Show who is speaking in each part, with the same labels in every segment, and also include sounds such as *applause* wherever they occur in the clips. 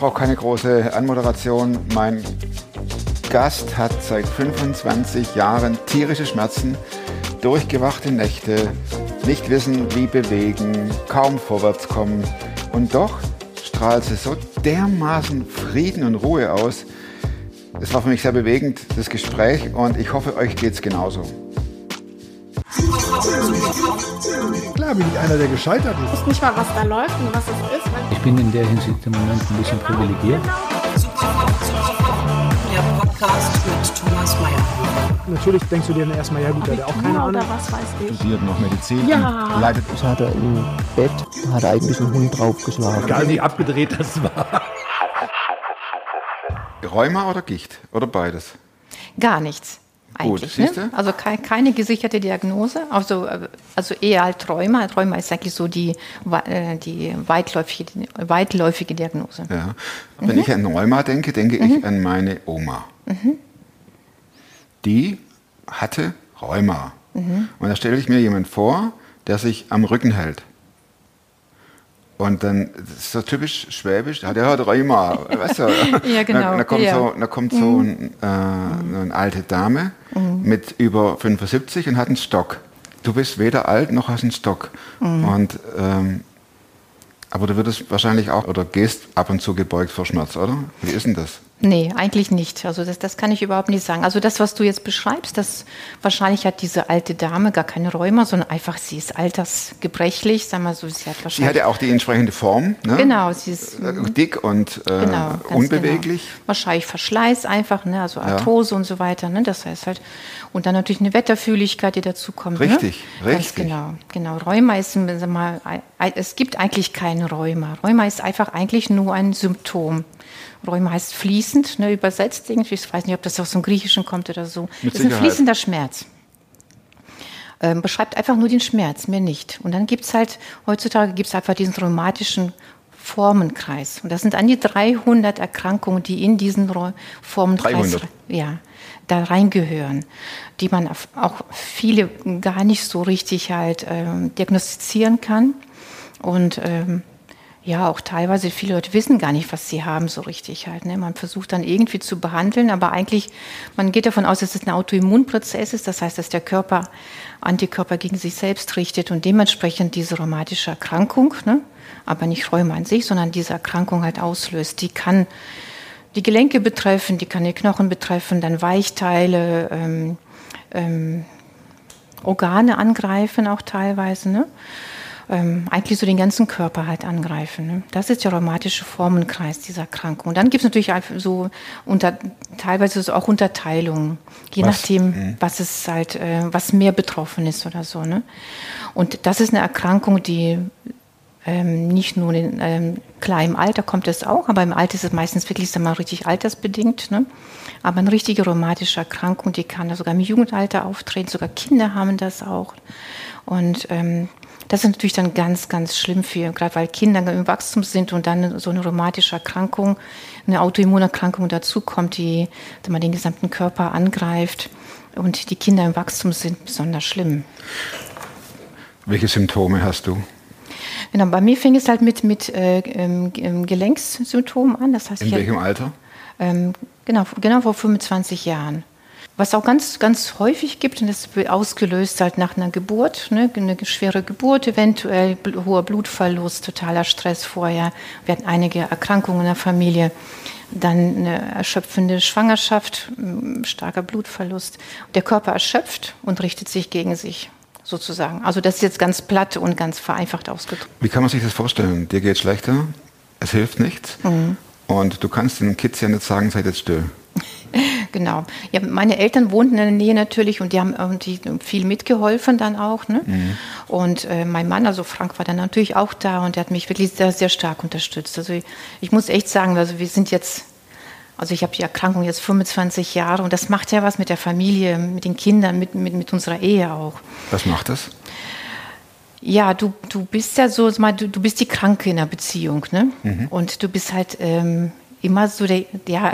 Speaker 1: braucht keine große Anmoderation. Mein Gast hat seit 25 Jahren tierische Schmerzen, durchgewachte Nächte, nicht wissen, wie bewegen, kaum vorwärts kommen. Und doch strahlt sie so dermaßen Frieden und Ruhe aus. Es war für mich sehr bewegend, das Gespräch, und ich hoffe, euch geht es genauso.
Speaker 2: Klar bin ich einer, der gescheitert ist.
Speaker 3: Ich weiß nicht mal, was da läuft und was es ist.
Speaker 4: Ich bin in der Hinsicht im Moment ein bisschen privilegiert.
Speaker 5: Der Podcast mit Thomas Mayer.
Speaker 2: Natürlich denkst du dir dann erstmal, ja gut, der hat auch keine Ahnung.
Speaker 3: was weiß ich.
Speaker 1: Studiert noch Medizin,
Speaker 3: Ja.
Speaker 1: leidet
Speaker 6: Das hat er im Bett, hat er eigentlich einen Hund draufgeschlagen.
Speaker 2: Egal wie abgedreht das war.
Speaker 1: Rheuma oder Gicht oder beides.
Speaker 7: Gar nichts.
Speaker 1: Gut,
Speaker 7: Eigentlich,
Speaker 1: siehste?
Speaker 7: ne? Also kei- keine gesicherte Diagnose, also, äh, also eher halt Rheuma. Rheuma ist eigentlich so die, äh, die weitläufige, weitläufige Diagnose.
Speaker 1: Ja. Wenn ich an Rheuma denke, denke ich an meine Oma. Die hatte Rheuma. Und da stelle ich mir jemand vor, der sich am Rücken hält. Und dann, das ist so typisch schwäbisch, ja, der hat Rheuma, weißt du? *laughs*
Speaker 7: Ja, genau,
Speaker 1: Da, kommt
Speaker 7: ja.
Speaker 1: so, da kommt so ein, äh, eine alte Dame mit über 75 und hat einen Stock. Du bist weder alt noch hast einen Stock. Und, ähm, aber du würdest wahrscheinlich auch, oder gehst ab und zu gebeugt vor Schmerz, oder? Wie ist denn das?
Speaker 7: Nee, eigentlich nicht. Also das, das kann ich überhaupt nicht sagen. Also das, was du jetzt beschreibst, das wahrscheinlich hat diese alte Dame gar keine Rheuma, sondern einfach sie ist altersgebrechlich, sag mal so, sie hat
Speaker 1: Sie
Speaker 7: wahrscheinlich.
Speaker 1: hatte auch die entsprechende Form, ne?
Speaker 7: Genau, sie ist
Speaker 1: Äh, dick und äh,
Speaker 7: genau, ganz
Speaker 1: unbeweglich.
Speaker 7: Genau. Wahrscheinlich Verschleiß einfach, ne? also Arthrose und so weiter. Ne? Das heißt halt, und dann natürlich eine Wetterfühligkeit, die dazu kommt.
Speaker 1: Richtig,
Speaker 7: ne? Ganz
Speaker 1: richtig.
Speaker 7: genau, genau. Rheuma ist, mal, es gibt eigentlich kein Rheuma. Rheuma ist einfach eigentlich nur ein Symptom. Rheuma heißt fließend, ne, übersetzt irgendwie. Ich weiß nicht, ob das aus dem Griechischen kommt oder so.
Speaker 1: Mit
Speaker 7: es ist ein fließender Schmerz ähm, beschreibt einfach nur den Schmerz, mehr nicht. Und dann gibt es halt, heutzutage gibt es einfach diesen rheumatischen Formenkreis. Und das sind an die 300 Erkrankungen, die in diesen Formenkreis
Speaker 1: 300?
Speaker 7: ja, da reingehören, die man auch viele gar nicht so richtig halt ähm, diagnostizieren kann. Und ähm, ja, auch teilweise viele Leute wissen gar nicht, was sie haben so richtig halt. Ne? Man versucht dann irgendwie zu behandeln, aber eigentlich, man geht davon aus, dass es ein Autoimmunprozess ist. Das heißt, dass der Körper Antikörper gegen sich selbst richtet und dementsprechend diese rheumatische Erkrankung, ne? aber nicht Rheuma an sich, sondern diese Erkrankung halt auslöst. Die kann die Gelenke betreffen, die kann die Knochen betreffen, dann Weichteile, ähm, ähm, Organe angreifen auch teilweise. Ne? Ähm, eigentlich so den ganzen Körper halt angreifen. Ne? Das ist der rheumatische Formenkreis dieser Erkrankung. Und dann gibt es natürlich so unter, teilweise so auch Unterteilungen, je
Speaker 1: Was?
Speaker 7: nachdem, was es halt, äh, was mehr betroffen ist oder so. Ne? Und das ist eine Erkrankung, die ähm, nicht nur in ähm, klar im Alter kommt es auch, aber im Alter ist es meistens wirklich mal, richtig altersbedingt. Ne? Aber eine richtige rheumatische Erkrankung, die kann sogar im Jugendalter auftreten, sogar Kinder haben das auch. Und ähm, das ist natürlich dann ganz, ganz schlimm für, gerade weil Kinder im Wachstum sind und dann so eine rheumatische Erkrankung, eine Autoimmunerkrankung dazukommt, die sag mal, den gesamten Körper angreift und die Kinder im Wachstum sind besonders schlimm.
Speaker 1: Welche Symptome hast du?
Speaker 7: Genau, bei mir fing es halt mit, mit äh, ähm, ähm, Gelenkssymptomen an. Das heißt,
Speaker 1: In welchem Alter?
Speaker 7: ähm, genau, genau vor 25 Jahren. Was auch ganz, ganz häufig gibt, und das wird ausgelöst halt nach einer Geburt, ne, eine schwere Geburt, eventuell hoher Blutverlust, totaler Stress vorher. Wir hatten einige Erkrankungen in der Familie, dann eine erschöpfende Schwangerschaft, starker Blutverlust. Der Körper erschöpft und richtet sich gegen sich, sozusagen. Also das ist jetzt ganz platt und ganz vereinfacht ausgedrückt.
Speaker 1: Wie kann man sich das vorstellen? Dir geht schlechter, es hilft nichts
Speaker 7: Mhm.
Speaker 1: und du kannst den Kids ja nicht sagen, seid jetzt still. *laughs*
Speaker 7: Genau. Ja, meine Eltern wohnten in der Nähe natürlich und die haben irgendwie viel mitgeholfen dann auch. Ne? Und äh, mein Mann, also Frank, war dann natürlich auch da und der hat mich wirklich sehr, sehr stark unterstützt. Also ich, ich muss echt sagen, also wir sind jetzt, also ich habe die Erkrankung jetzt 25 Jahre und das macht ja was mit der Familie, mit den Kindern, mit, mit, mit unserer Ehe auch.
Speaker 1: Was macht das?
Speaker 7: Ja, du, du bist ja so, sag mal, du, du bist die Kranke in der Beziehung, ne? Und du bist halt ähm, immer so der, der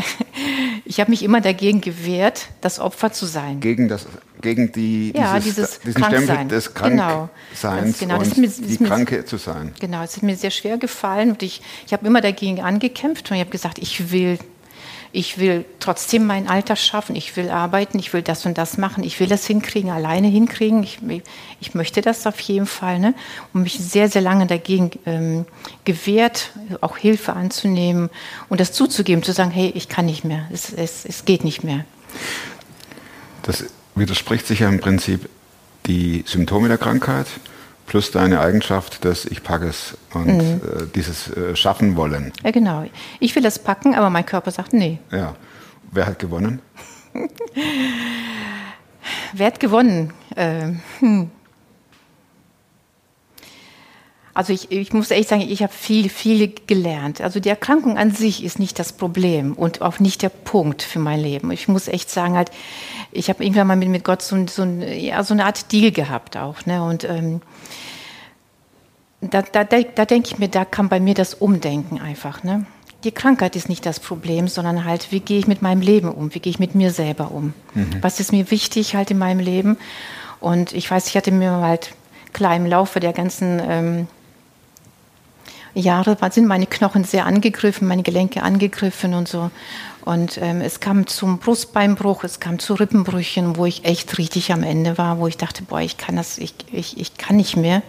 Speaker 7: ich habe mich immer dagegen gewehrt, das Opfer zu sein.
Speaker 1: Gegen, das, gegen die,
Speaker 7: Ja,
Speaker 1: dieses,
Speaker 7: dieses
Speaker 1: diesen Stempel des
Speaker 7: Genau.
Speaker 1: Krankseins
Speaker 7: genau. Das
Speaker 1: und
Speaker 7: ist mir- das ist
Speaker 1: die
Speaker 7: mir-
Speaker 1: Kranke zu sein.
Speaker 7: Genau, es hat mir sehr schwer gefallen und ich, ich habe immer dagegen angekämpft und ich habe gesagt, ich will, ich will trotzdem mein Alter schaffen, ich will arbeiten, ich will das und das machen, ich will das hinkriegen, alleine hinkriegen, ich, ich möchte das auf jeden Fall. Ne? Und mich sehr, sehr lange dagegen ähm, gewehrt, auch Hilfe anzunehmen und das zuzugeben, zu sagen, hey, ich kann nicht mehr, es, es, es geht nicht mehr.
Speaker 1: Das widerspricht sich ja im Prinzip die Symptome der Krankheit plus deine Eigenschaft des Ich packe es und
Speaker 7: Mhm.
Speaker 1: äh, dieses äh, Schaffen wollen.
Speaker 7: Ja, genau. Ich will das packen, aber mein Körper sagt, nee.
Speaker 1: Ja. Wer hat gewonnen? *laughs*
Speaker 7: Wer hat gewonnen? Ähm, hm. Also ich, ich muss echt sagen, ich habe viel, viel gelernt. Also die Erkrankung an sich ist nicht das Problem und auch nicht der Punkt für mein Leben. Ich muss echt sagen, halt, ich habe irgendwann mal mit, mit Gott so, so, ein, ja, so eine Art Deal gehabt auch. Ne? Und ähm, da, da, da, denke ich mir, da kam bei mir das Umdenken einfach. Ne? Die Krankheit ist nicht das Problem, sondern halt, wie gehe ich mit meinem Leben um? Wie gehe ich mit mir selber um? Was ist mir wichtig halt in meinem Leben? Und ich weiß, ich hatte mir halt klar im Laufe der ganzen ähm, Jahre sind meine Knochen sehr angegriffen, meine Gelenke angegriffen und so. Und ähm, es kam zum Brustbeinbruch, es kam zu Rippenbrüchen, wo ich echt richtig am Ende war, wo ich dachte, boah, ich kann das, ich, ich, ich kann nicht mehr.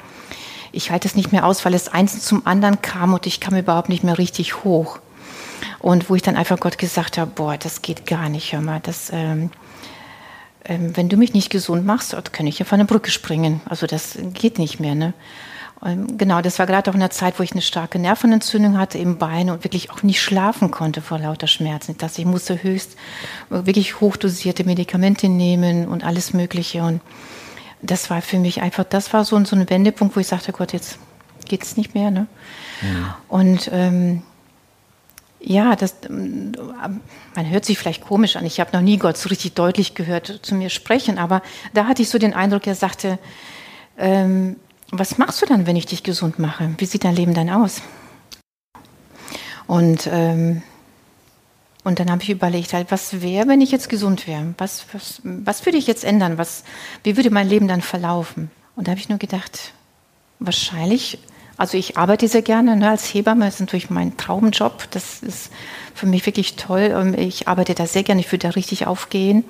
Speaker 7: Ich halte es nicht mehr aus, weil es eins zum anderen kam und ich kam überhaupt nicht mehr richtig hoch. Und wo ich dann einfach Gott gesagt habe, boah, das geht gar nicht, hör mal, das, ähm, ähm, wenn du mich nicht gesund machst, dann kann ich ja von der Brücke springen. Also das geht nicht mehr, ne? Ähm, Genau, das war gerade auch in der Zeit, wo ich eine starke Nervenentzündung hatte im Bein und wirklich auch nicht schlafen konnte vor lauter Schmerzen. Das, ich musste höchst äh, wirklich hochdosierte Medikamente nehmen und alles Mögliche. Und das war für mich einfach, das war so, ein- so ein Wendepunkt, wo ich sagte, Gott, jetzt geht's nicht mehr. Ne? Und ähm, ja, das, ähm, man hört sich vielleicht komisch an. Ich habe noch nie Gott so richtig deutlich gehört zu mir sprechen, aber da hatte ich so den Eindruck, er sagte, ähm, was machst du dann, wenn ich dich gesund mache? Wie sieht dein Leben dann aus? Und, ähm, und dann habe ich überlegt, halt, was wäre, wenn ich jetzt gesund wäre? Was, was, was würde ich jetzt ändern? Was, wie würde mein Leben dann verlaufen? Und da habe ich nur gedacht, wahrscheinlich, also ich arbeite sehr gerne ne, als Hebamme, das ist natürlich mein Traumjob, das ist für mich wirklich toll. Ähm, Ich arbeite da sehr gerne, ich würde da richtig aufgehen.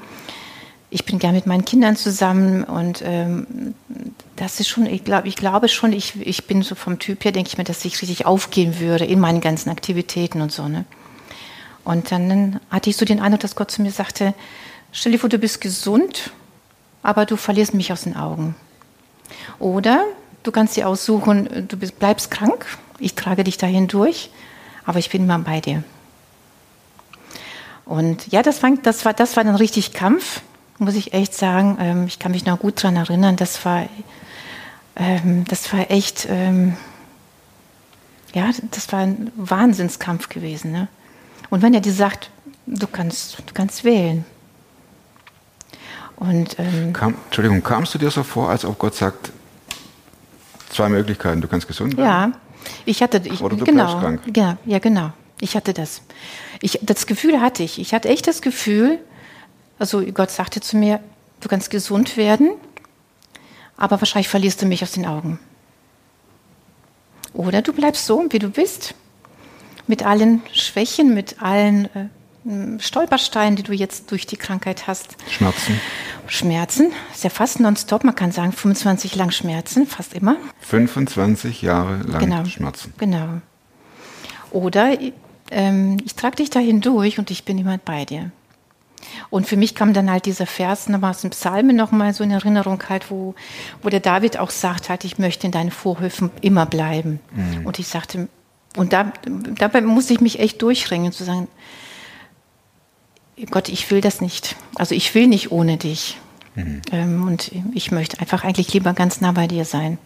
Speaker 7: Ich bin gerne mit meinen Kindern zusammen und ähm, das ist schon, ich, glaub, ich glaube schon, ich, ich bin so vom Typ her, denke ich mir, dass ich richtig aufgehen würde in meinen ganzen Aktivitäten und so. Ne? Und dann hatte ich so den Eindruck, dass Gott zu mir sagte, stell dir vor, du bist gesund, aber du verlierst mich aus den Augen. Oder du kannst dir aussuchen, du bist, bleibst krank, ich trage dich dahin durch, aber ich bin immer bei dir. Und ja, das war, das war, das war dann richtig Kampf, muss ich echt sagen. Ähm, ich kann mich noch gut daran erinnern, das war, ähm, das war echt, ähm, ja, das war ein Wahnsinnskampf gewesen. Ne? Und wenn er dir sagt, du kannst, du kannst wählen. Und ähm,
Speaker 1: Kam, Entschuldigung, kamst du dir so vor, als ob Gott sagt, zwei Möglichkeiten, du kannst gesund werden?
Speaker 7: Ja, ich hatte ich,
Speaker 1: Oder du
Speaker 7: genau,
Speaker 1: krank.
Speaker 7: Ja, ja, genau. Ich hatte das. Ich, das Gefühl hatte ich. Ich hatte echt das Gefühl, also Gott sagte zu mir, du kannst gesund werden, aber wahrscheinlich verlierst du mich aus den Augen. Oder du bleibst so, wie du bist, mit allen Schwächen, mit allen äh, Stolpersteinen, die du jetzt durch die Krankheit hast.
Speaker 1: Schmerzen.
Speaker 7: Schmerzen, ist ja fast nonstop, man kann sagen 25 lang Schmerzen, fast immer.
Speaker 1: 25 Jahre lang
Speaker 7: Genau.
Speaker 1: Schmerzen.
Speaker 7: Genau. Oder ähm, ich trage dich dahin durch und ich bin immer bei dir. Und für mich kam dann halt dieser Vers nochmal aus dem Psalmen nochmal so in Erinnerung halt, wo, wo der David auch sagt halt, ich möchte in deinen Vorhöfen immer bleiben. Und ich sagte, und da, dabei musste ich mich echt durchringen, zu sagen, Gott, ich will das nicht. Also ich will nicht ohne dich. Ähm, und ich möchte einfach eigentlich lieber ganz nah bei dir sein.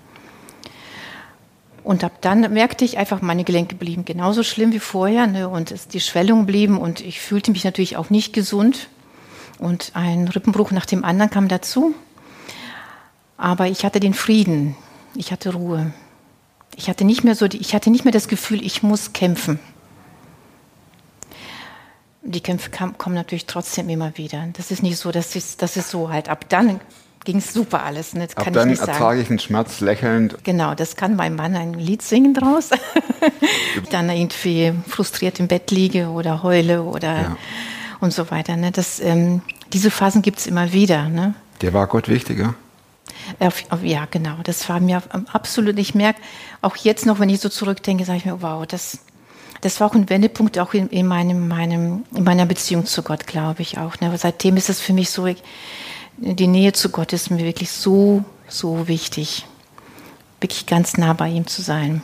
Speaker 7: Und ab dann merkte ich einfach, meine Gelenke blieben genauso schlimm wie vorher. Ne? Und es, die Schwellungen blieben und ich fühlte mich natürlich auch nicht gesund. Und ein Rippenbruch nach dem anderen kam dazu. Aber ich hatte den Frieden. Ich hatte Ruhe. Ich hatte nicht mehr so die, ich hatte nicht mehr das Gefühl, ich muss kämpfen. die Kämpfe kam, kommen natürlich trotzdem immer wieder. Das ist nicht so, dass es, das ist so halt. Ab dann ging es super alles. Ne? Das
Speaker 1: Ab
Speaker 7: kann
Speaker 1: dann
Speaker 7: ich nicht
Speaker 1: ertrage
Speaker 7: sagen.
Speaker 1: ich den Schmerz lächelnd.
Speaker 7: Genau, das kann mein Mann ein Lied singen draus. *laughs* dann irgendwie frustriert im Bett liege oder heule oder
Speaker 1: Ja.
Speaker 7: und so weiter. Ne? Das, ähm, diese Phasen gibt es immer wieder. Ne?
Speaker 1: Dir war Gott wichtiger.
Speaker 7: Auf, ja, genau. Das war mir absolut, ich merke auch jetzt noch, wenn ich so zurückdenke, sage ich mir, wow, das, das war auch ein Wendepunkt auch in, in, meinem, meinem, in meiner Beziehung zu Gott, glaube ich auch. Ne? Aber seitdem ist es für mich so, ich, die Nähe zu Gott ist mir wirklich so, so wichtig. Wirklich ganz nah bei ihm zu sein.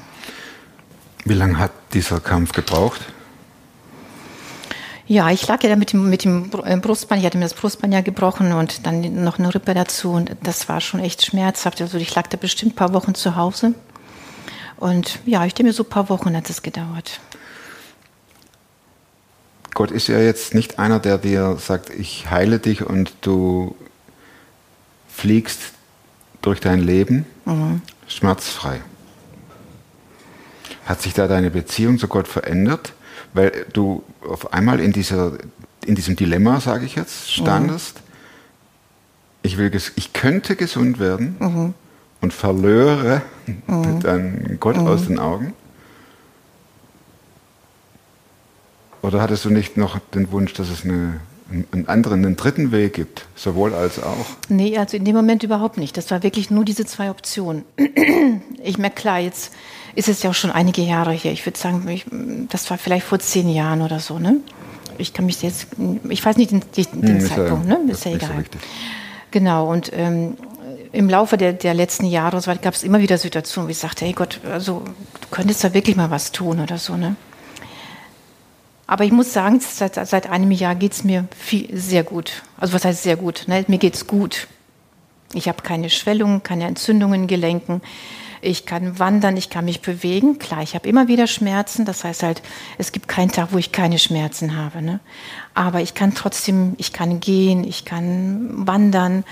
Speaker 1: Wie lange hat dieser Kampf gebraucht?
Speaker 7: Ja, ich lag ja da mit dem, mit dem äh, Brustbein, ich hatte mir das Brustbein ja gebrochen und dann noch eine Rippe dazu und das war schon echt schmerzhaft. Also ich lag da bestimmt ein paar Wochen zu Hause und ja, ich denke mir so ein paar Wochen hat es gedauert.
Speaker 1: Gott ist ja jetzt nicht einer, der dir sagt, ich heile dich und du fliegst durch dein Leben schmerzfrei. Hat sich da deine Beziehung zu Gott verändert, weil du auf einmal in, dieser, in diesem Dilemma, sage ich jetzt, standest? Ich, will, ich könnte gesund werden und verlöre *laughs* dann Gott aus den Augen? Oder hattest du nicht noch den Wunsch, dass es eine, einen anderen, einen dritten Weg gibt, sowohl als auch?
Speaker 7: Nee, also in dem Moment überhaupt nicht. Das war wirklich nur diese zwei Optionen. Ich merke klar, jetzt ist es ja auch schon einige Jahre her. Ich würde sagen, ich, das war vielleicht vor zehn Jahren oder so. Ne? Ich kann mich jetzt, ich weiß nicht den, den, den
Speaker 1: Hm, ist ja-
Speaker 7: Zeitpunkt, ne?
Speaker 1: ist
Speaker 7: ist ja egal.
Speaker 1: wichtig.
Speaker 7: Genau, und ähm, im Laufe der, der letzten Jahre so gab es immer wieder Situationen, wo ich sagte, hey Gott, also du könntest da wirklich mal was tun oder so. Ne? Aber ich muss sagen, seit, seit einem Jahr geht es mir viel, sehr gut. Also was heißt sehr gut? Ne? Mir geht es gut. Ich habe keine Schwellungen, keine Entzündungen in Gelenken. Ich kann wandern, ich kann mich bewegen. Klar, ich habe immer wieder Schmerzen. Das heißt halt, es gibt keinen Tag, wo ich keine Schmerzen habe. Ne? Aber ich kann trotzdem, ich kann gehen, ich kann wandern,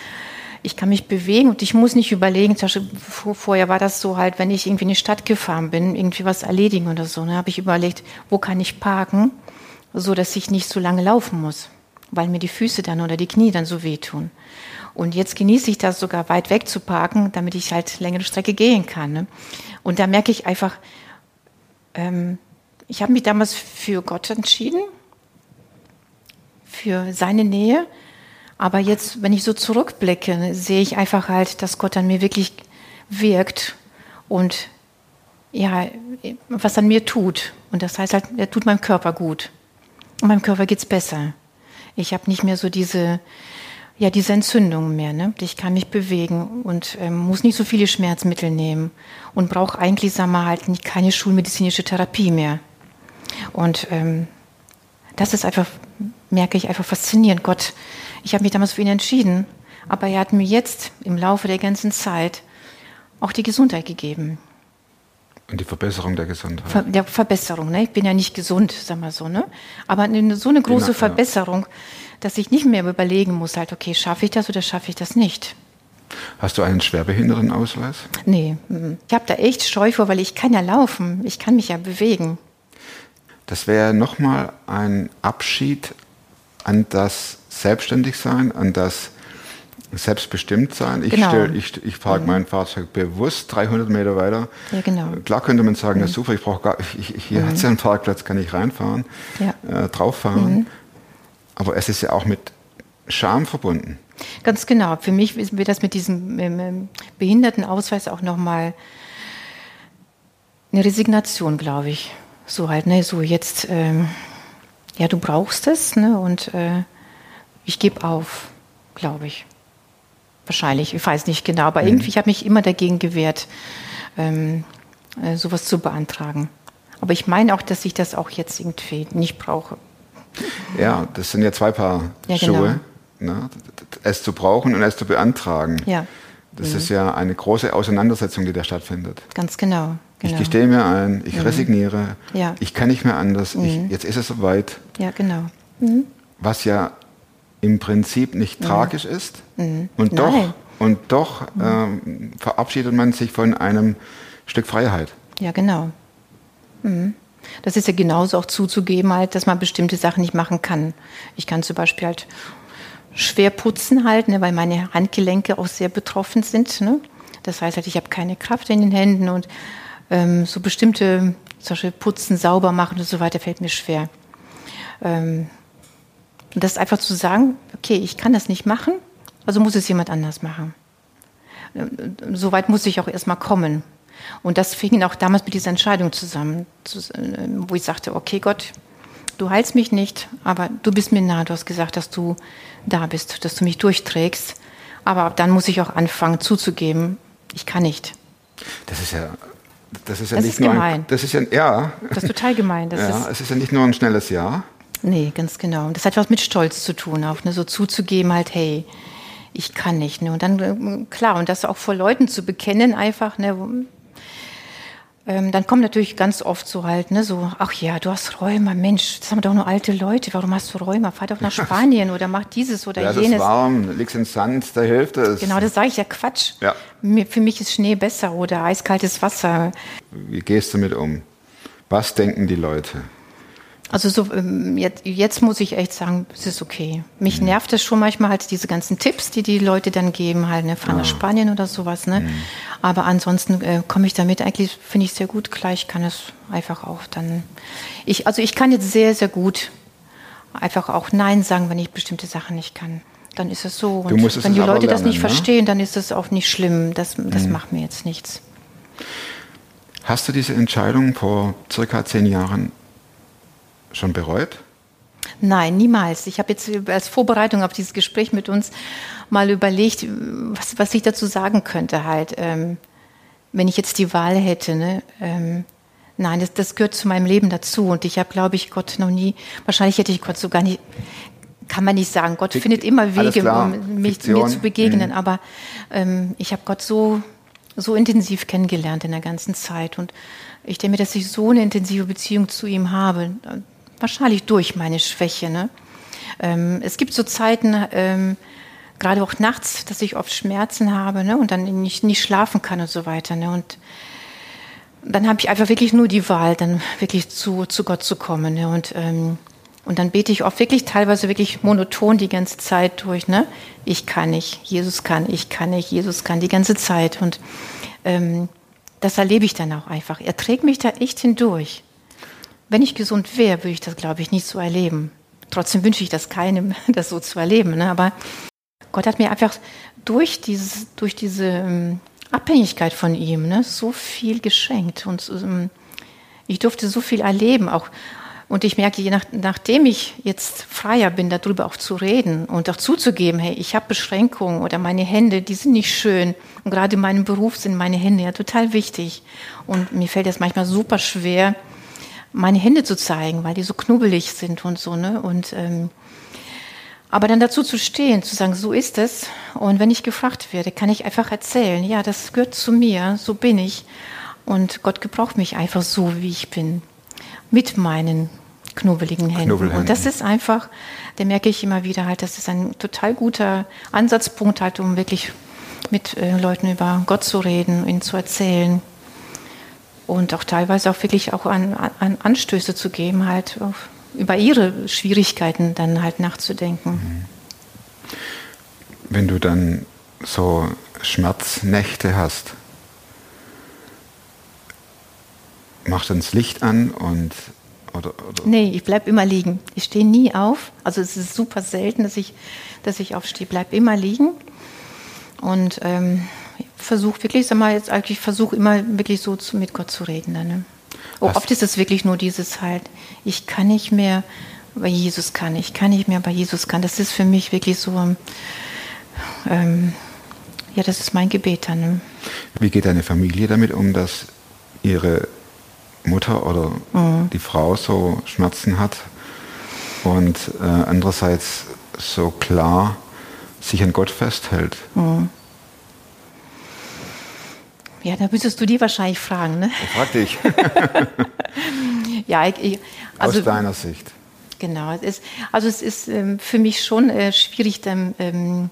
Speaker 7: ich kann mich bewegen und ich muss nicht überlegen. Zum Beispiel vor- vorher war das so halt, wenn ich irgendwie in die Stadt gefahren bin, irgendwie was erledigen oder so, ne, habe ich überlegt, wo kann ich parken, so dass ich nicht so lange laufen muss, weil mir die Füße dann oder die Knie dann so wehtun. Und jetzt genieße ich das sogar weit weg zu parken, damit ich halt längere Strecke gehen kann. Ne? Und da merke ich einfach, ähm, ich habe mich damals für Gott entschieden, für seine Nähe. Aber jetzt, wenn ich so zurückblicke, sehe ich einfach halt, dass Gott an mir wirklich wirkt und ja, was an mir tut. Und das heißt halt, er tut meinem Körper gut. Und meinem Körper geht's besser. Ich habe nicht mehr so diese, ja, diese Entzündungen mehr. Ne? Ich kann mich bewegen und ähm, muss nicht so viele Schmerzmittel nehmen und brauche eigentlich, sagen wir halt, keine schulmedizinische Therapie mehr. Und ähm, das ist einfach, merke ich, einfach faszinierend. Gott, ich habe mich damals für ihn entschieden, aber er hat mir jetzt im Laufe der ganzen Zeit auch die Gesundheit gegeben.
Speaker 1: Und die Verbesserung der Gesundheit.
Speaker 7: Ver der Verbesserung. Ne? Ich bin ja nicht gesund, sag mal so. Ne? Aber eine, so eine große
Speaker 1: Ja, ja.
Speaker 7: Verbesserung, dass ich nicht mehr überlegen muss, halt, okay, schaffe ich das oder schaffe ich das nicht?
Speaker 1: Hast du einen Schwerbehindertenausweis?
Speaker 7: Nee, mm. ich habe da echt Scheu vor, weil ich kann ja laufen, ich kann mich ja bewegen.
Speaker 1: Das wäre nochmal ein Abschied an das Selbstständigsein, an das Selbstbestimmtsein. Ich,
Speaker 7: Genau.
Speaker 1: stell, ich, ich parke mein Fahrzeug bewusst 300 Meter weiter.
Speaker 7: Ja, genau.
Speaker 1: Klar könnte man sagen, na super, ich brauche gar, ich, hier hat es ja einen Parkplatz, kann ich reinfahren,
Speaker 7: Ja.
Speaker 1: äh, drauffahren. Aber es ist ja auch mit Scham verbunden.
Speaker 7: Ganz genau. Für mich ist- wird das mit diesem Behindertenausweis auch nochmal eine Resignation, glaube ich. So halt, ne, so jetzt, ähm, ja, du brauchst es, ne, und äh, ich gebe auf, glaube ich. Wahrscheinlich, ich weiß nicht genau, aber irgendwie, ich habe mich immer dagegen gewehrt, ähm, äh, sowas zu beantragen. Aber ich meine auch, dass ich das auch jetzt irgendwie nicht brauche.
Speaker 1: Ja, das sind ja zwei Paar
Speaker 7: Ja, genau.
Speaker 1: Schuhe. Ne? Es zu brauchen und es zu beantragen.
Speaker 7: Ja, Mhm.
Speaker 1: Das ist ja eine große Auseinandersetzung, die da stattfindet.
Speaker 7: ganz genau.
Speaker 1: Ich
Speaker 7: genau.
Speaker 1: gestehe mir ein, ich resigniere,
Speaker 7: Ja.
Speaker 1: ich kann nicht mehr anders, ich, jetzt ist es soweit,
Speaker 7: Ja, genau.
Speaker 1: was ja im Prinzip nicht tragisch ist. Und doch,
Speaker 7: Mhm. Nein.
Speaker 1: und doch ähm, verabschiedet man sich von einem Stück Freiheit.
Speaker 7: Ja, genau. Mhm. Das ist ja genauso auch zuzugeben, halt, dass man bestimmte Sachen nicht machen kann. Ich kann zum Beispiel halt schwer putzen halt, ne, weil meine Handgelenke auch sehr betroffen sind. Ne? Das heißt halt, ich habe keine Kraft in den Händen und ähm, so bestimmte, zum Beispiel putzen, sauber machen und so weiter, fällt mir schwer. Ähm, und das einfach zu sagen, okay, ich kann das nicht machen, also muss es jemand anders machen. Ähm, Soweit muss ich auch erstmal kommen. Und das fing auch damals mit dieser Entscheidung zusammen, wo ich sagte, okay Gott, du heilst mich nicht, aber du bist mir nah. Du hast gesagt, dass du da bist, dass du mich durchträgst. Aber dann muss ich auch anfangen zuzugeben, ich kann nicht.
Speaker 1: Das ist ja, das ist ja
Speaker 7: Das
Speaker 1: nicht
Speaker 7: ist
Speaker 1: nur
Speaker 7: gemein.
Speaker 1: ein, das ist ja, ja,
Speaker 7: Das ist total gemein. Das
Speaker 1: ja,
Speaker 7: ist,
Speaker 1: es ist ja nicht nur ein schnelles Ja.
Speaker 7: nee, ganz genau. Das hat was mit Stolz zu tun, auch ne, so zuzugeben, halt, hey, ich kann nicht. Ne? Und dann, äh, klar, und das auch vor Leuten zu bekennen, einfach, ne, ähm, dann kommt natürlich ganz oft so halt, ne, so, ach ja, du hast Rheuma, Mensch, das haben doch nur alte Leute, warum hast du Rheuma? Fahr doch nach *laughs* Spanien oder mach dieses oder
Speaker 1: Ja, es ist
Speaker 7: jenes.
Speaker 1: warm, liegst im Sand, da hilft es.
Speaker 7: Genau, das sage ich ja Quatsch.
Speaker 1: Ja.
Speaker 7: Mir, für mich ist Schnee besser oder eiskaltes Wasser.
Speaker 1: Wie gehst du damit um? Was denken die Leute?
Speaker 7: Also so, ähm, jetzt, jetzt muss ich echt sagen, es ist okay. Mich
Speaker 1: Mhm.
Speaker 7: nervt es schon manchmal halt diese ganzen Tipps, die die Leute dann geben, halt, ne, fahren nach Spanien oder sowas, ne.
Speaker 1: Mhm.
Speaker 7: Aber ansonsten äh, komme ich damit eigentlich, finde ich sehr gut klar. Ich kann es einfach auch dann, ich, also ich kann jetzt sehr, sehr gut einfach auch Nein sagen, wenn ich bestimmte Sachen nicht kann. Dann ist es so. Und wenn die Leute das nicht
Speaker 1: lernen, ne?
Speaker 7: verstehen, dann ist es auch nicht schlimm. Das, das
Speaker 1: Mhm.
Speaker 7: macht mir jetzt nichts.
Speaker 1: Hast du diese Entscheidung vor circa zehn Jahren schon bereut?
Speaker 7: Nein, niemals. Ich habe jetzt als Vorbereitung auf dieses Gespräch mit uns mal überlegt, was, was ich dazu sagen könnte halt, ähm, wenn ich jetzt die Wahl hätte. Ne? Ähm, nein, das, das gehört zu meinem Leben dazu. Und ich habe, glaube ich, Gott noch nie, wahrscheinlich hätte ich Gott so gar nicht, kann man nicht sagen. Gott
Speaker 1: Fikt-
Speaker 7: findet immer Wege,
Speaker 1: klar,
Speaker 7: um mich, mir zu begegnen.
Speaker 1: Mhm.
Speaker 7: Aber ähm, ich habe Gott so, so intensiv kennengelernt in der ganzen Zeit. Und ich denke mir, dass ich so eine intensive Beziehung zu ihm habe. Wahrscheinlich durch meine Schwäche. Ne? Ähm, es gibt so Zeiten, ähm, gerade auch nachts, dass ich oft Schmerzen habe ne? und dann nicht, nicht schlafen kann und so weiter. Ne? Und dann habe ich einfach wirklich nur die Wahl, dann wirklich zu, zu Gott zu kommen. Ne? Und, ähm, und dann bete ich oft wirklich teilweise wirklich monoton die ganze Zeit durch. Ne? Ich kann nicht, Jesus kann, ich kann nicht, Jesus kann die ganze Zeit. Und ähm, das erlebe ich dann auch einfach. Er trägt mich da echt hindurch. Wenn ich gesund wäre, würde ich das, glaube ich, nicht so erleben. Trotzdem wünsche ich das keinem, *laughs* das so zu erleben. Ne? Aber Gott hat mir einfach durch, dieses, durch diese ähm, Abhängigkeit von ihm ne, so viel geschenkt. Und ähm, ich durfte so viel erleben. Auch, und ich merke, je nach, nachdem ich jetzt freier bin, darüber auch zu reden und auch zuzugeben, hey, ich habe Beschränkungen oder meine Hände, die sind nicht schön. Und gerade in meinem Beruf sind meine Hände ja total wichtig. Und mir fällt es manchmal super schwer, meine Hände zu zeigen, weil die so knubbelig sind und so. Ne? Und, ähm, aber dann dazu zu stehen, zu sagen, so ist es. Und wenn ich gefragt werde, kann ich einfach erzählen, ja, das gehört zu mir, so bin ich. Und Gott gebraucht mich einfach so, wie ich bin, mit meinen knubbeligen Händen.
Speaker 1: Knubbelhänden.
Speaker 7: Und das ist einfach, da merke ich immer wieder halt, das ist ein total guter Ansatzpunkt halt, um wirklich mit äh, Leuten über Gott zu reden, ihnen zu erzählen und auch teilweise auch wirklich auch an, an Anstöße zu geben, halt auf, über ihre Schwierigkeiten dann halt nachzudenken.
Speaker 1: Wenn du dann so Schmerznächte hast, machst du dann das Licht an und oder, oder
Speaker 7: Nee, ich bleib immer liegen. Ich stehe nie auf. Also es ist super selten, dass ich, dass ich aufstehe. Bleib immer liegen und ähm, versuche wirklich, sag mal jetzt eigentlich versuche immer wirklich so zu, mit Gott zu reden. Dann, ne? oh, oft ist es wirklich nur dieses halt, ich kann nicht mehr, aber Jesus kann. Ich kann nicht mehr, aber Jesus kann. Das ist für mich wirklich so, ähm, ja, das ist mein Gebet dann. Ne?
Speaker 1: Wie geht deine Familie damit um, dass ihre Mutter oder
Speaker 7: Mhm.
Speaker 1: die Frau so Schmerzen hat und äh, andererseits so klar sich an Gott festhält?
Speaker 7: Mhm. Ja, da müsstest du die wahrscheinlich fragen, ne?
Speaker 1: Ich frag dich, *laughs*
Speaker 7: Ja, ich, ich, also,
Speaker 1: aus deiner Sicht.
Speaker 7: Genau, es ist, also es ist ähm, für mich schon äh, schwierig, dann, ähm,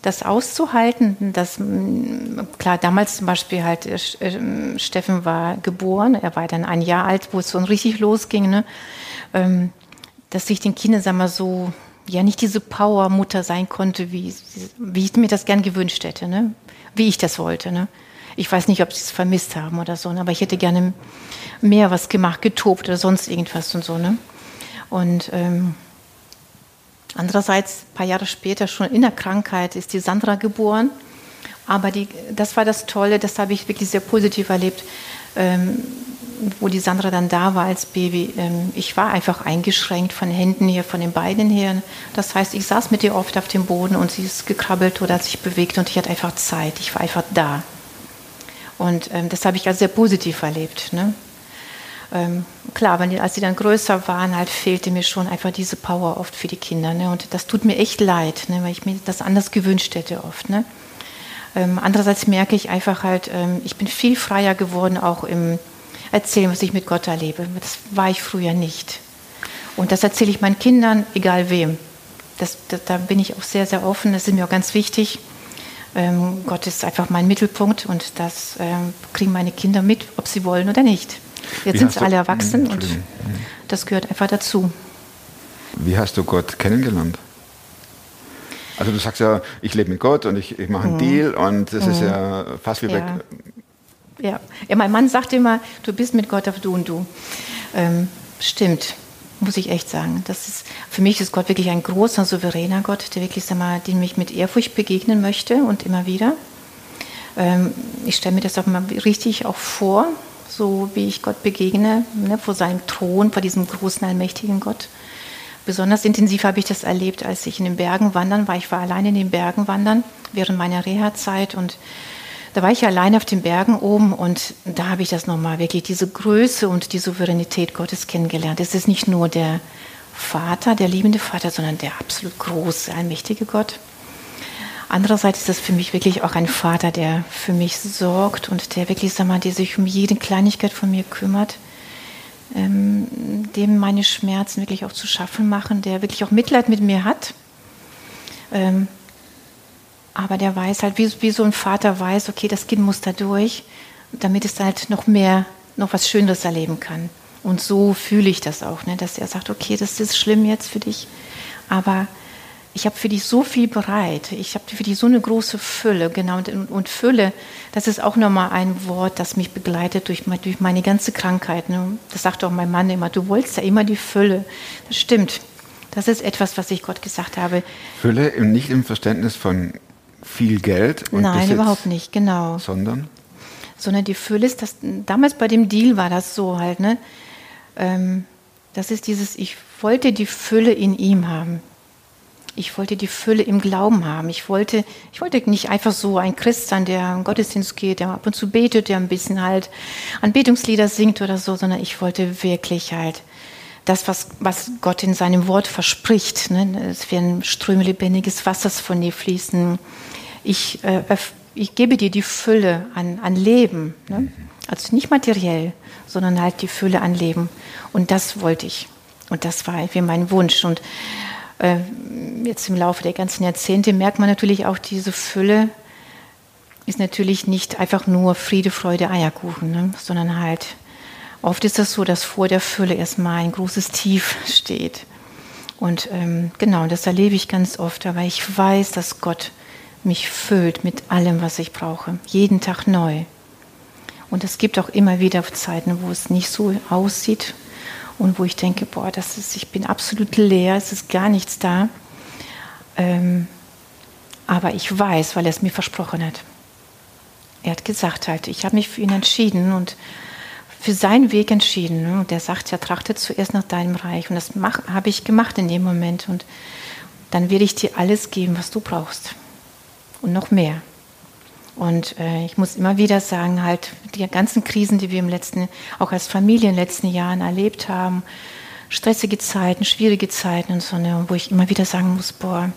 Speaker 7: das auszuhalten, das, mm, klar, damals zum Beispiel halt, äh, äh, Steffen war geboren, er war dann ein Jahr alt, wo es so richtig losging, ne? Ähm, dass ich den Kindern, sag mal, so, ja, nicht diese Power-Mutter sein konnte, wie, wie ich mir das gern gewünscht hätte, ne? Wie ich das wollte, ne? Ich weiß nicht, ob sie es vermisst haben oder so, ne? aber ich hätte gerne mehr was gemacht, getobt oder sonst irgendwas und so, ne? Und, ähm, Andererseits, ein paar Jahre später, schon in der Krankheit, ist die Sandra geboren. Aber die, das war das Tolle, das habe ich wirklich sehr positiv erlebt, ähm, wo die Sandra dann da war als Baby. Ähm, ich war einfach eingeschränkt von Händen her, von den Beinen her. Das heißt, ich saß mit ihr oft auf dem Boden und sie ist gekrabbelt oder hat sich bewegt und ich hatte einfach Zeit. Ich war einfach da. Und ähm, das habe ich als sehr positiv erlebt. Ne? ähm, klar, wenn die, als sie dann größer waren, halt fehlte mir schon einfach diese Power oft für die Kinder. Ne? Und das tut mir echt leid, ne? weil ich mir das anders gewünscht hätte oft. Ne? Ähm, andererseits merke ich einfach halt, ähm, ich bin viel freier geworden, auch im Erzählen, was ich mit Gott erlebe. Das war ich früher nicht. Und das erzähle ich meinen Kindern, egal wem. Das, das, da bin ich auch sehr, sehr offen. Das ist mir auch ganz wichtig. Ähm, Gott ist einfach mein Mittelpunkt und das ähm, kriegen meine Kinder mit, ob sie wollen oder nicht. Jetzt sind sie alle erwachsen und das gehört einfach dazu.
Speaker 1: Wie hast du Gott kennengelernt? Also du sagst ja, ich lebe mit Gott und ich, ich mache einen mhm. Deal und das mhm. ist ja fast wie ja. weg.
Speaker 7: Ja. ja, mein Mann sagt immer, du bist mit Gott auf du und du. Ähm, stimmt, muss ich echt sagen. Das ist, für mich ist Gott wirklich ein großer, souveräner Gott, der wirklich, sag mal, dem ich mit Ehrfurcht begegnen möchte und immer wieder. Ähm, ich stelle mir das auch mal richtig auch vor, so wie ich Gott begegne, ne, vor seinem Thron, vor diesem großen, allmächtigen Gott. Besonders intensiv habe ich das erlebt, als ich in den Bergen wandern war. Ich war alleine in den Bergen wandern während meiner Reha-Zeit und da war ich allein auf den Bergen oben und da habe ich das nochmal wirklich, diese Größe und die Souveränität Gottes kennengelernt. Es ist nicht nur der Vater, der liebende Vater, sondern der absolut große, allmächtige Gott. Andererseits ist das für mich wirklich auch ein Vater, der für mich sorgt und der wirklich, sag mal, der sich um jede Kleinigkeit von mir kümmert, ähm, dem meine Schmerzen wirklich auch zu schaffen machen, der wirklich auch Mitleid mit mir hat. Ähm, aber der weiß halt, wie, wie so ein Vater weiß, okay, das Kind muss da durch, damit es halt noch mehr, noch was Schöneres erleben kann. Und so fühle ich das auch, ne, dass er sagt, okay, das ist schlimm jetzt für dich, aber ich habe für dich so viel bereit. Ich habe für dich so eine große Fülle, genau. Und, und, Fülle, das ist auch nochmal ein Wort, das mich begleitet durch, durch meine ganze Krankheit. Ne? Das sagt auch mein Mann immer, du wolltest ja immer die Fülle. Das stimmt. Das ist etwas, was ich Gott gesagt habe.
Speaker 1: Fülle nicht im Verständnis von viel Geld und
Speaker 7: Nein, Besitz, überhaupt nicht, genau.
Speaker 1: Sondern?
Speaker 7: Sondern die Fülle ist das, damals bei dem Deal war das so halt, ne? Ähm, das ist dieses, ich wollte die Fülle in ihm haben. Ich wollte die Fülle im Glauben haben. Ich wollte, ich wollte nicht einfach so ein Christ sein, der im Gottesdienst geht, der ab und zu betet, der ein bisschen halt Anbetungslieder singt oder so, sondern ich wollte wirklich halt das, was, was Gott in seinem Wort verspricht. Ne? Es werden Ströme lebendiges Wassers von dir fließen. Ich, äh, ich gebe dir die Fülle an, an Leben. Ne? Also nicht materiell, sondern halt die Fülle an Leben. Und das wollte ich. Und das war irgendwie mein Wunsch. Und äh, jetzt im Laufe der ganzen Jahrzehnte merkt man natürlich auch, diese Fülle ist natürlich nicht einfach nur Friede, Freude, Eierkuchen, ne? sondern halt oft ist das so, dass vor der Fülle erstmal ein großes Tief steht. Und ähm, genau, das erlebe ich ganz oft, aber ich weiß, dass Gott mich füllt mit allem, was ich brauche, jeden Tag neu. Und es gibt auch immer wieder Zeiten, wo es nicht so aussieht, und wo ich denke, boah, das ist, ich bin absolut leer, es ist gar nichts da. Ähm, aber ich weiß, weil er es mir versprochen hat. Er hat gesagt halt, ich habe mich für ihn entschieden und für seinen Weg entschieden. Ne? Und er sagt ja, trachte zuerst nach deinem Reich. Und das habe ich gemacht in dem Moment. Und dann werde ich dir alles geben, was du brauchst. Und noch mehr. Und äh, ich muss immer wieder sagen, halt die ganzen Krisen, die wir im letzten, auch als Familie in den letzten Jahren erlebt haben, stressige Zeiten, schwierige Zeiten und so, ne, wo ich immer wieder sagen muss, boah,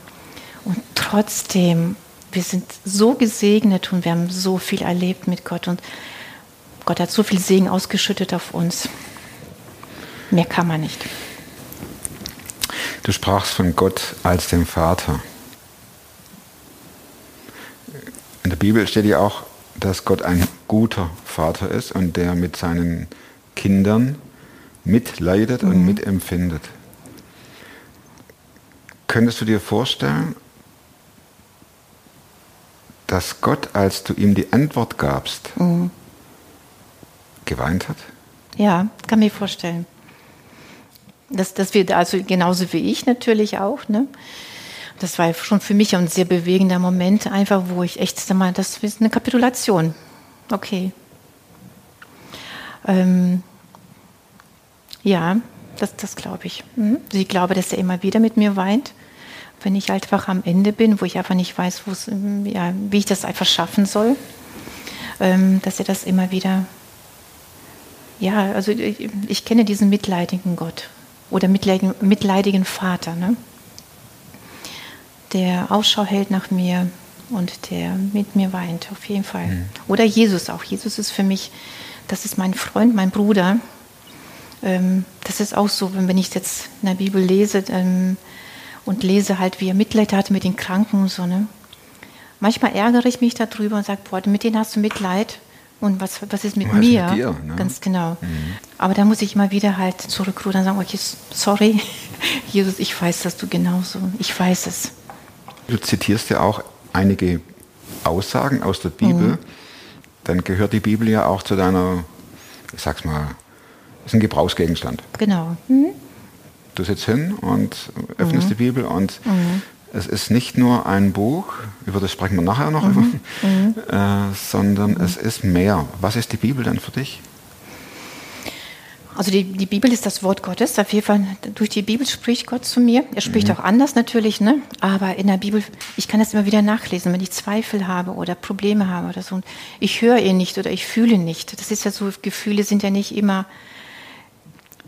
Speaker 7: und trotzdem, wir sind so gesegnet und wir haben so viel erlebt mit Gott und Gott hat so viel Segen ausgeschüttet auf uns. Mehr kann man nicht.
Speaker 1: Du sprachst von Gott als dem Vater. Bibel steht ja auch, dass Gott ein guter Vater ist und der mit seinen Kindern mitleidet und mitempfindet. Könntest du dir vorstellen, dass Gott, als du ihm die Antwort gabst, geweint hat?
Speaker 7: Ja, kann mir vorstellen. Das, das wird also genauso wie ich natürlich auch. Ne? Das war schon für mich ein sehr bewegender Moment, einfach, wo ich echt mal, das ist eine Kapitulation. Okay. Ähm, ja, das, das glaube ich. Mhm. Ich glaube, dass er immer wieder mit mir weint, wenn ich einfach am Ende bin, wo ich einfach nicht weiß, ja, wie ich das einfach schaffen soll, ähm, dass er das immer wieder, ja, also ich, ich kenne diesen mitleidigen Gott oder mitleidigen, mitleidigen Vater, ne? der Ausschau hält nach mir und der mit mir weint, auf jeden Fall. Mhm. Oder Jesus auch. Jesus ist für mich, das ist mein Freund, mein Bruder. Ähm, das ist auch so, wenn ich jetzt in der Bibel lese ähm, und lese halt, wie er Mitleid hatte mit den Kranken und so. Ne? Manchmal ärgere ich mich darüber und sage, boah, mit denen hast du Mitleid. Und was, was ist mit
Speaker 1: Was ist
Speaker 7: mir?
Speaker 1: mit dir, ne?
Speaker 7: Ganz genau. Aber da muss ich immer wieder halt zurückrudern und sagen, okay, sorry, *laughs* Jesus, ich weiß das du genauso. Ich weiß es.
Speaker 1: Du zitierst ja auch einige Aussagen aus der Bibel.
Speaker 7: Mhm.
Speaker 1: Dann gehört die Bibel ja auch zu deiner, ich sag's mal, ist ein Gebrauchsgegenstand.
Speaker 7: Genau. Mhm.
Speaker 1: Du sitzt hin und öffnest die Bibel und es ist nicht nur ein Buch, über das sprechen wir nachher noch, *laughs* äh, sondern es ist mehr. Was ist die Bibel denn für dich?
Speaker 7: Also die, die Bibel ist das Wort Gottes. Auf jeden Fall durch die Bibel spricht Gott zu mir. Er spricht auch anders natürlich, ne? Aber in der Bibel, ich kann das immer wieder nachlesen, wenn ich Zweifel habe oder Probleme habe oder so. Und ich höre ihn nicht oder ich fühle nicht. Das ist ja so, Gefühle sind ja nicht immer,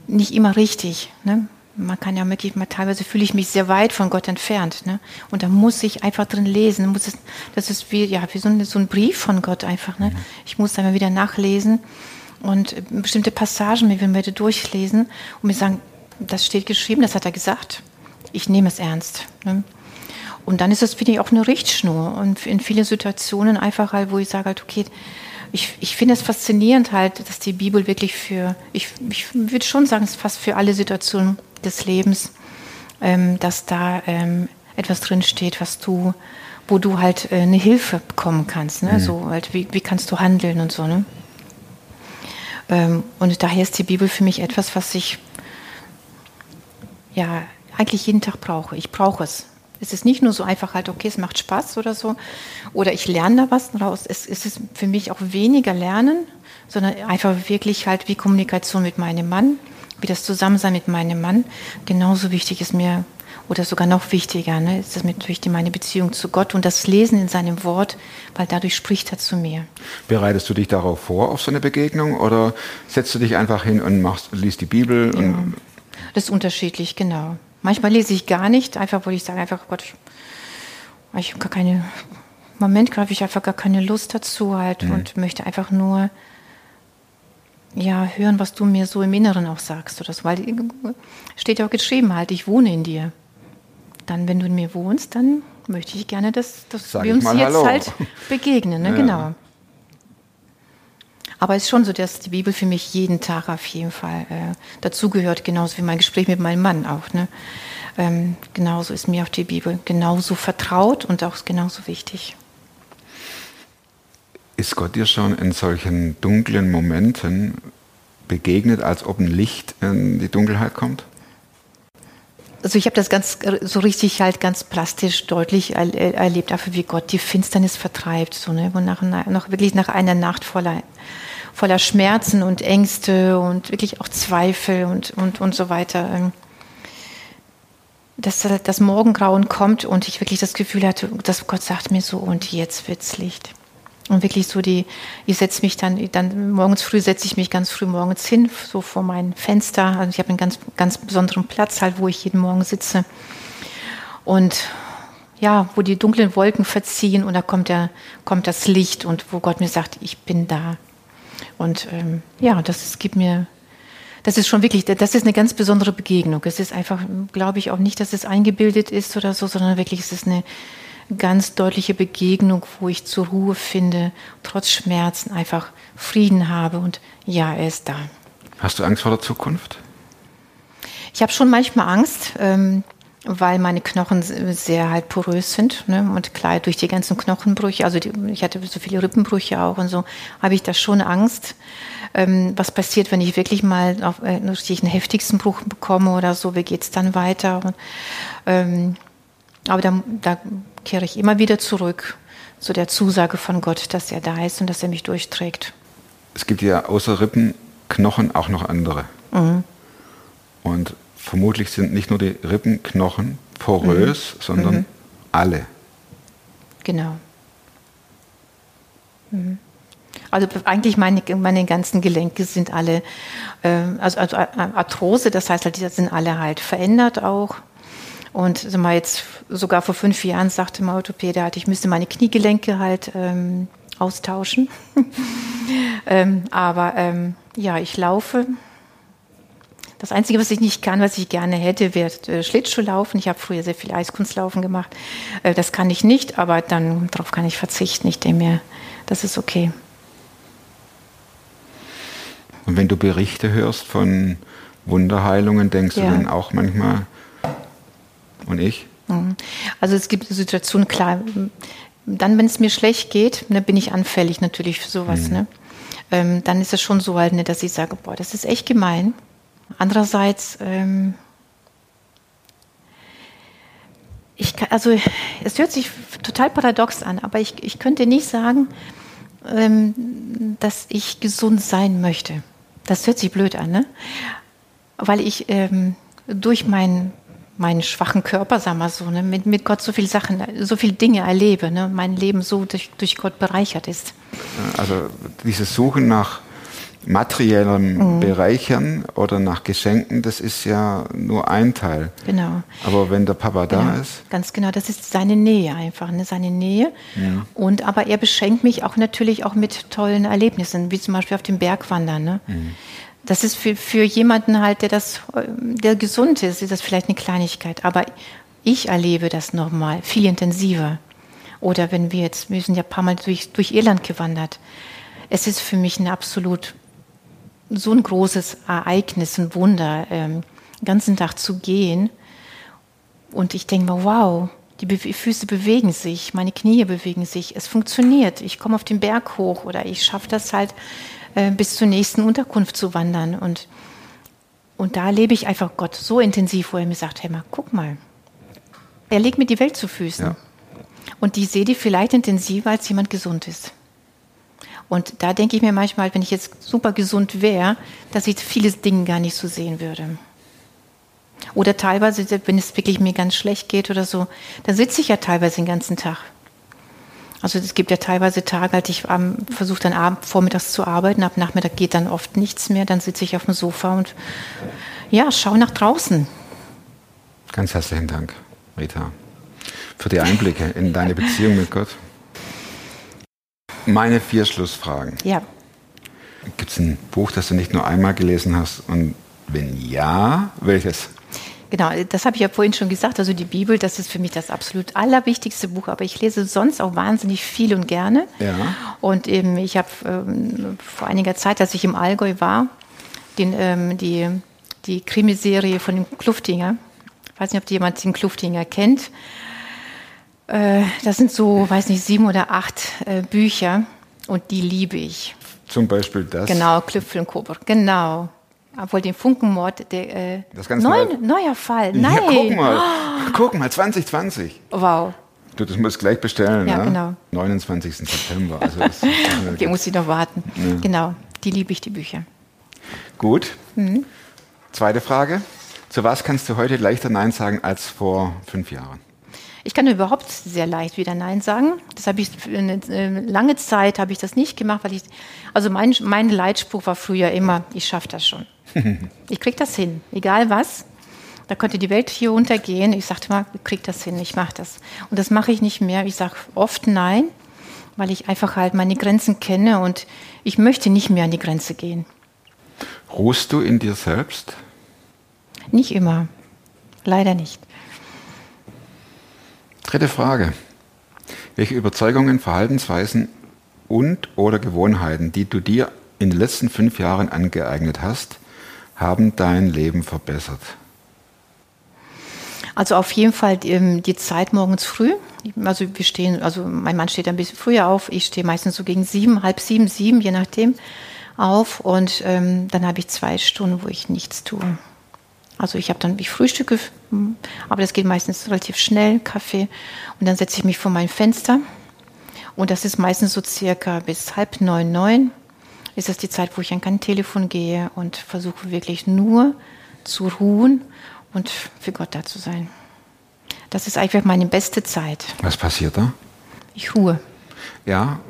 Speaker 7: nicht immer richtig. Ne? Man kann ja wirklich, mal, teilweise fühle ich mich sehr weit von Gott entfernt. Ne? Und da muss ich einfach drin lesen. Muss es, das ist wie, ja, wie so, ein, so ein Brief von Gott einfach. Ne? Ich muss da immer wieder nachlesen und bestimmte Passagen mir wieder durchlesen und mir sagen, das steht geschrieben, das hat er gesagt. Ich nehme es ernst. Ne? Und dann ist es, finde ich, auch eine Richtschnur. Und in vielen Situationen einfach halt, wo ich sage halt, okay, ich, ich finde es faszinierend halt, dass die Bibel wirklich für, ich, ich würde schon sagen, es ist fast für alle Situationen des Lebens, ähm, dass da ähm, etwas drin steht, was du, wo du halt äh, eine Hilfe bekommen kannst. Ne? So halt, wie, wie kannst du handeln und so, ne? Ähm, und daher ist die Bibel für mich etwas, was ich ja eigentlich jeden Tag brauche. Ich brauche es. Es ist nicht nur so einfach halt, okay, es macht Spaß oder so, oder ich lerne da was draus. Es, es ist für mich auch weniger Lernen, sondern einfach wirklich halt wie Kommunikation mit meinem Mann, wie das Zusammensein mit meinem Mann. Genauso wichtig ist mir, oder sogar noch wichtiger, ne, ist das natürlich meine Beziehung zu Gott und das Lesen in seinem Wort, weil dadurch spricht er zu mir.
Speaker 1: Bereitest du dich darauf vor, auf so eine Begegnung, oder setzt du dich einfach hin und machst, liest die Bibel? Und,
Speaker 7: Das ist unterschiedlich, genau. Manchmal lese ich gar nicht, einfach weil ich sage, einfach Gott, ich habe gar keine, im Moment habe ich einfach gar keine Lust dazu halt und möchte einfach nur ja, hören, was du mir so im Inneren auch sagst oder so, weil steht ja auch geschrieben halt, ich wohne in dir. Dann, wenn du in mir wohnst, dann möchte ich gerne, dass, dass wir
Speaker 1: ich
Speaker 7: uns jetzt
Speaker 1: Hallo.
Speaker 7: halt begegnen, ne?
Speaker 1: Ja.
Speaker 7: genau. Aber es ist schon so, dass die Bibel für mich jeden Tag auf jeden Fall äh, dazugehört, genauso wie mein Gespräch mit meinem Mann auch. Ne? Ähm, genauso ist mir auch die Bibel genauso vertraut und auch genauso wichtig.
Speaker 1: Ist Gott dir schon in solchen dunklen Momenten begegnet, als ob ein Licht in die Dunkelheit kommt?
Speaker 7: Also ich habe das ganz äh, so richtig halt ganz plastisch deutlich er, er, erlebt, einfach wie Gott die Finsternis vertreibt, so ne, wo nach, nach wirklich nach einer Nacht voller voller Schmerzen und Ängste und wirklich auch Zweifel und und und so weiter. ähm, Dass äh, das Morgengrauen kommt und ich wirklich das Gefühl hatte, dass Gott sagt mir so und jetzt wird's Licht. Und wirklich so die, ich setze mich dann, dann morgens früh setze ich mich ganz früh morgens hin, so vor mein Fenster. Also ich habe einen ganz, ganz besonderen Platz halt, wo ich jeden Morgen sitze. Und ja, wo die dunklen Wolken verziehen und da kommt, der, kommt das Licht und wo Gott mir sagt, ich bin da. Und ähm, ja, das ist, gibt mir, das ist schon wirklich, das ist eine ganz besondere Begegnung. Es ist einfach, glaube ich, auch nicht, dass es eingebildet ist oder so, sondern wirklich, es ist eine, ganz deutliche Begegnung, wo ich zur Ruhe finde, trotz Schmerzen einfach Frieden habe und ja, er ist da.
Speaker 1: Hast du Angst vor der Zukunft?
Speaker 7: Ich habe schon manchmal Angst, ähm, weil meine Knochen sehr halt porös sind ne? und klar durch die ganzen Knochenbrüche, also die, ich hatte so viele Rippenbrüche auch und so, habe ich da schon Angst. Ähm, was passiert, wenn ich wirklich mal auf, äh, richtig einen heftigsten Bruch bekomme oder so? Wie geht es dann weiter? Und, ähm, aber da, da kehre ich immer wieder zurück zu der Zusage von Gott, dass er da ist und dass er mich durchträgt.
Speaker 1: Es gibt ja außer Rippenknochen auch noch andere.
Speaker 7: Mhm.
Speaker 1: Und vermutlich sind nicht nur die Rippenknochen porös,
Speaker 7: Mhm.
Speaker 1: sondern
Speaker 7: Mhm.
Speaker 1: alle.
Speaker 7: Genau. Mhm. Also eigentlich meine, meine ganzen Gelenke sind alle, ähm, also, also Arthrose, das heißt halt, die sind alle halt verändert auch. Und sag mal, jetzt sogar vor fünf Jahren sagte mein Orthopäde halt, ich müsste meine Kniegelenke halt ähm, austauschen. *laughs* ähm, aber ähm, ja, ich laufe. Das Einzige, was ich nicht kann, was ich gerne hätte, wäre äh, Schlittschuhlaufen. Ich habe früher sehr viel Eiskunstlaufen gemacht. Äh, das kann ich nicht, aber dann darauf kann ich verzichten. Ich denke mir, das ist okay.
Speaker 1: Und wenn du Berichte hörst von Wunderheilungen, denkst
Speaker 7: Ja.
Speaker 1: du dann auch manchmal, und ich?
Speaker 7: Also es gibt Situationen, klar, dann, wenn es mir schlecht geht, ne, bin ich anfällig natürlich für sowas.
Speaker 1: Mhm.
Speaker 7: Ne? Ähm, dann ist es schon so halt, ne, dass ich sage, boah, das ist echt gemein. Andererseits, ähm, ich kann, also es hört sich total paradox an, aber ich, ich könnte nicht sagen, ähm, dass ich gesund sein möchte. Das hört sich blöd an, ne? Weil ich ähm, durch meinen meinen schwachen Körper, sagen wir so, ne, mit, mit Gott so viele Sachen, so viele Dinge erlebe, ne, mein Leben so durch, durch Gott bereichert ist.
Speaker 1: Also dieses Suchen nach materiellem
Speaker 7: Mhm.
Speaker 1: Bereichern oder nach Geschenken, das ist ja nur ein Teil.
Speaker 7: Genau.
Speaker 1: Aber wenn der Papa da
Speaker 7: Genau,
Speaker 1: ist,
Speaker 7: Ganz genau, das ist seine Nähe einfach, ne? seine Nähe.
Speaker 1: Ja.
Speaker 7: Und aber er beschenkt mich auch natürlich auch mit tollen Erlebnissen, wie zum Beispiel auf dem Berg wandern. Ne? Das ist für, für jemanden halt, der das, der gesund ist, ist das vielleicht eine Kleinigkeit. Aber ich erlebe das nochmal viel intensiver. Oder wenn wir jetzt, wir sind ja ein paar Mal durch, durch Irland gewandert. Es ist für mich ein absolut so ein großes Ereignis, ein Wunder, ähm, den ganzen Tag zu gehen. Und ich denke mir, wow, die Be Füße bewegen sich, meine Knie bewegen sich, es funktioniert. Ich komme auf den Berg hoch oder ich schaffe das halt, äh, bis zur nächsten Unterkunft zu wandern. Und, und da erlebe ich einfach Gott so intensiv, wo er mir sagt, hey mal, guck mal, er legt mir die Welt zu Füßen.
Speaker 1: Ja.
Speaker 7: Und die sehe die vielleicht intensiver, als jemand gesund ist. Und da denke ich mir manchmal, wenn ich jetzt super gesund wäre, dass ich viele Dinge gar nicht so sehen würde. Oder teilweise, wenn es wirklich mir ganz schlecht geht oder so, dann sitze ich ja teilweise den ganzen Tag. Also es gibt ja teilweise Tage, als ich ähm, versuche dann abend, vormittags zu arbeiten, ab Nachmittag geht dann oft nichts mehr, dann sitze ich auf dem Sofa und ja, schaue nach draußen.
Speaker 1: ganz herzlichen Dank, Rita, für die Einblicke in deine Beziehung mit Gott. Meine vier Schlussfragen.
Speaker 7: Ja,
Speaker 1: Gibt es ein Buch, das du nicht nur einmal gelesen hast? Und wenn ja, welches?
Speaker 7: Genau, das habe ich ja vorhin schon gesagt. Also die Bibel, das ist für mich das absolut allerwichtigste Buch. Aber ich lese sonst auch wahnsinnig viel und gerne.
Speaker 1: Ja.
Speaker 7: Und eben, ich habe ähm, vor einiger Zeit, als ich im Allgäu war, den, ähm, die, die Krimiserie von dem Kluftinger. Ich weiß nicht, ob jemand den Kluftinger kennt. Äh, das sind so, weiß nicht, sieben oder acht äh, Bücher. Und die liebe ich.
Speaker 1: Zum Beispiel das.
Speaker 7: Genau, Klüpfel und Kobold. Genau. Obwohl den Funkenmord, der äh,
Speaker 1: Das ganz
Speaker 7: neu,
Speaker 1: neu-
Speaker 7: neuer Fall.
Speaker 1: Ja,
Speaker 7: Nein.
Speaker 1: guck mal. Guck mal, 2020.
Speaker 7: Wow.
Speaker 1: Du, das musst gleich bestellen.
Speaker 7: Ja,
Speaker 1: ne?
Speaker 7: genau.
Speaker 1: 29. September. Also *laughs* das,
Speaker 7: Okay, muss ich noch warten. Genau, die liebe ich, die Bücher.
Speaker 1: Gut.
Speaker 7: Mhm.
Speaker 1: Zweite Frage. Zu was kannst du heute leichter Nein sagen als vor fünf Jahren?
Speaker 7: Ich kann überhaupt sehr leicht wieder Nein sagen. Das habe ich für eine äh, lange Zeit habe ich das nicht gemacht, weil ich also mein mein Leitspruch war früher immer, ich schaffe das schon. *laughs* ich krieg das hin, egal was. Da könnte die Welt hier untergehen. Ich sagte mal, ich krieg das hin, ich mache das. Und das mache ich nicht mehr. Ich sage oft Nein, weil ich einfach halt meine Grenzen kenne und ich möchte nicht mehr an die Grenze gehen.
Speaker 1: Ruhst du in dir selbst?
Speaker 7: Nicht immer. Leider nicht.
Speaker 1: Dritte Frage. Welche Überzeugungen, Verhaltensweisen und oder Gewohnheiten, die du dir in den letzten fünf Jahren angeeignet hast, haben dein Leben verbessert?
Speaker 7: Also auf jeden Fall die, ähm, die Zeit morgens früh. Also wir stehen, also mein Mann steht ein bisschen früher auf. Ich stehe meistens so gegen sieben, halb sieben, sieben, je nachdem, auf. Und ähm, dann habe ich zwei Stunden, wo ich nichts tue. Also ich habe dann, ich frühstücke, aber das geht meistens relativ schnell, Kaffee. Und dann setze ich mich vor mein Fenster. Und das ist meistens so circa bis halb neun, neun. Ist das die Zeit, wo ich an kein Telefon gehe und versuche wirklich nur zu ruhen und für Gott da zu sein. Das ist eigentlich meine beste Zeit.
Speaker 1: Was passiert da?
Speaker 7: Ich ruhe.
Speaker 1: Ja,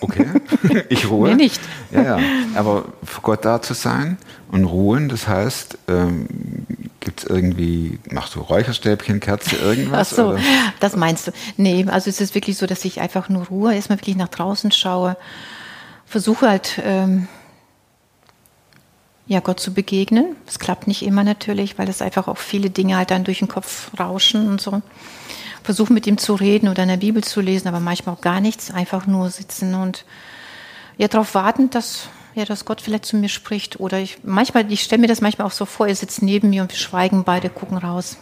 Speaker 1: okay. *laughs* ich ruhe.
Speaker 7: Mir nicht.
Speaker 1: Ja, ja. Aber für Gott da zu sein und ruhen, das heißt, ähm, gibt es irgendwie, machst du Räucherstäbchen, Kerze, irgendwas?
Speaker 7: Ach so,
Speaker 1: oder?
Speaker 7: das meinst du. Nee, also es ist wirklich so, dass ich einfach nur ruhe, erstmal wirklich nach draußen schaue, versuche halt ähm, ja, Gott zu begegnen. Es klappt nicht immer natürlich, weil es einfach auch viele Dinge halt dann durch den Kopf rauschen und so. Versuche mit ihm zu reden oder in der Bibel zu lesen, aber manchmal auch gar nichts, einfach nur sitzen und ja, darauf warten, dass, ja, dass Gott vielleicht zu mir spricht. Oder ich, manchmal, ich stelle mir das manchmal auch so vor, er sitzt neben mir und wir schweigen beide, gucken raus.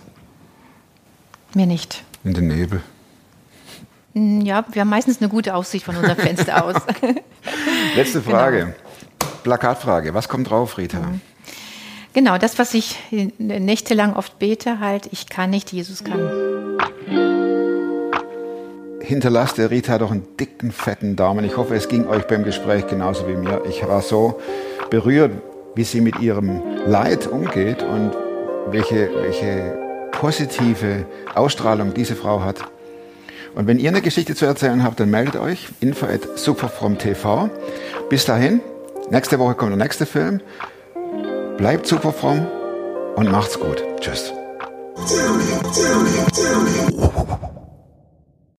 Speaker 7: Mir nicht.
Speaker 1: In den Nebel.
Speaker 7: Hm, Ja, wir haben meistens eine gute Aussicht von unserem Fenster aus. *laughs*
Speaker 1: Letzte Frage.
Speaker 7: Genau.
Speaker 1: Plakatfrage. Was kommt drauf, Rita?
Speaker 7: Genau, das, was ich nächtelang oft bete, halt, ich kann nicht, Jesus kann.
Speaker 1: Hinterlasst der Rita doch einen dicken, fetten Daumen. Ich hoffe, es ging euch beim Gespräch genauso wie mir. Ich war so berührt, wie sie mit ihrem Leid umgeht und welche, welche positive Ausstrahlung diese Frau hat. Und wenn ihr eine Geschichte zu erzählen habt, dann meldet euch. Info at superfromtv. Bis dahin, nächste Woche kommt der nächste Film. Bleibt superfromm und macht's gut. Tschüss.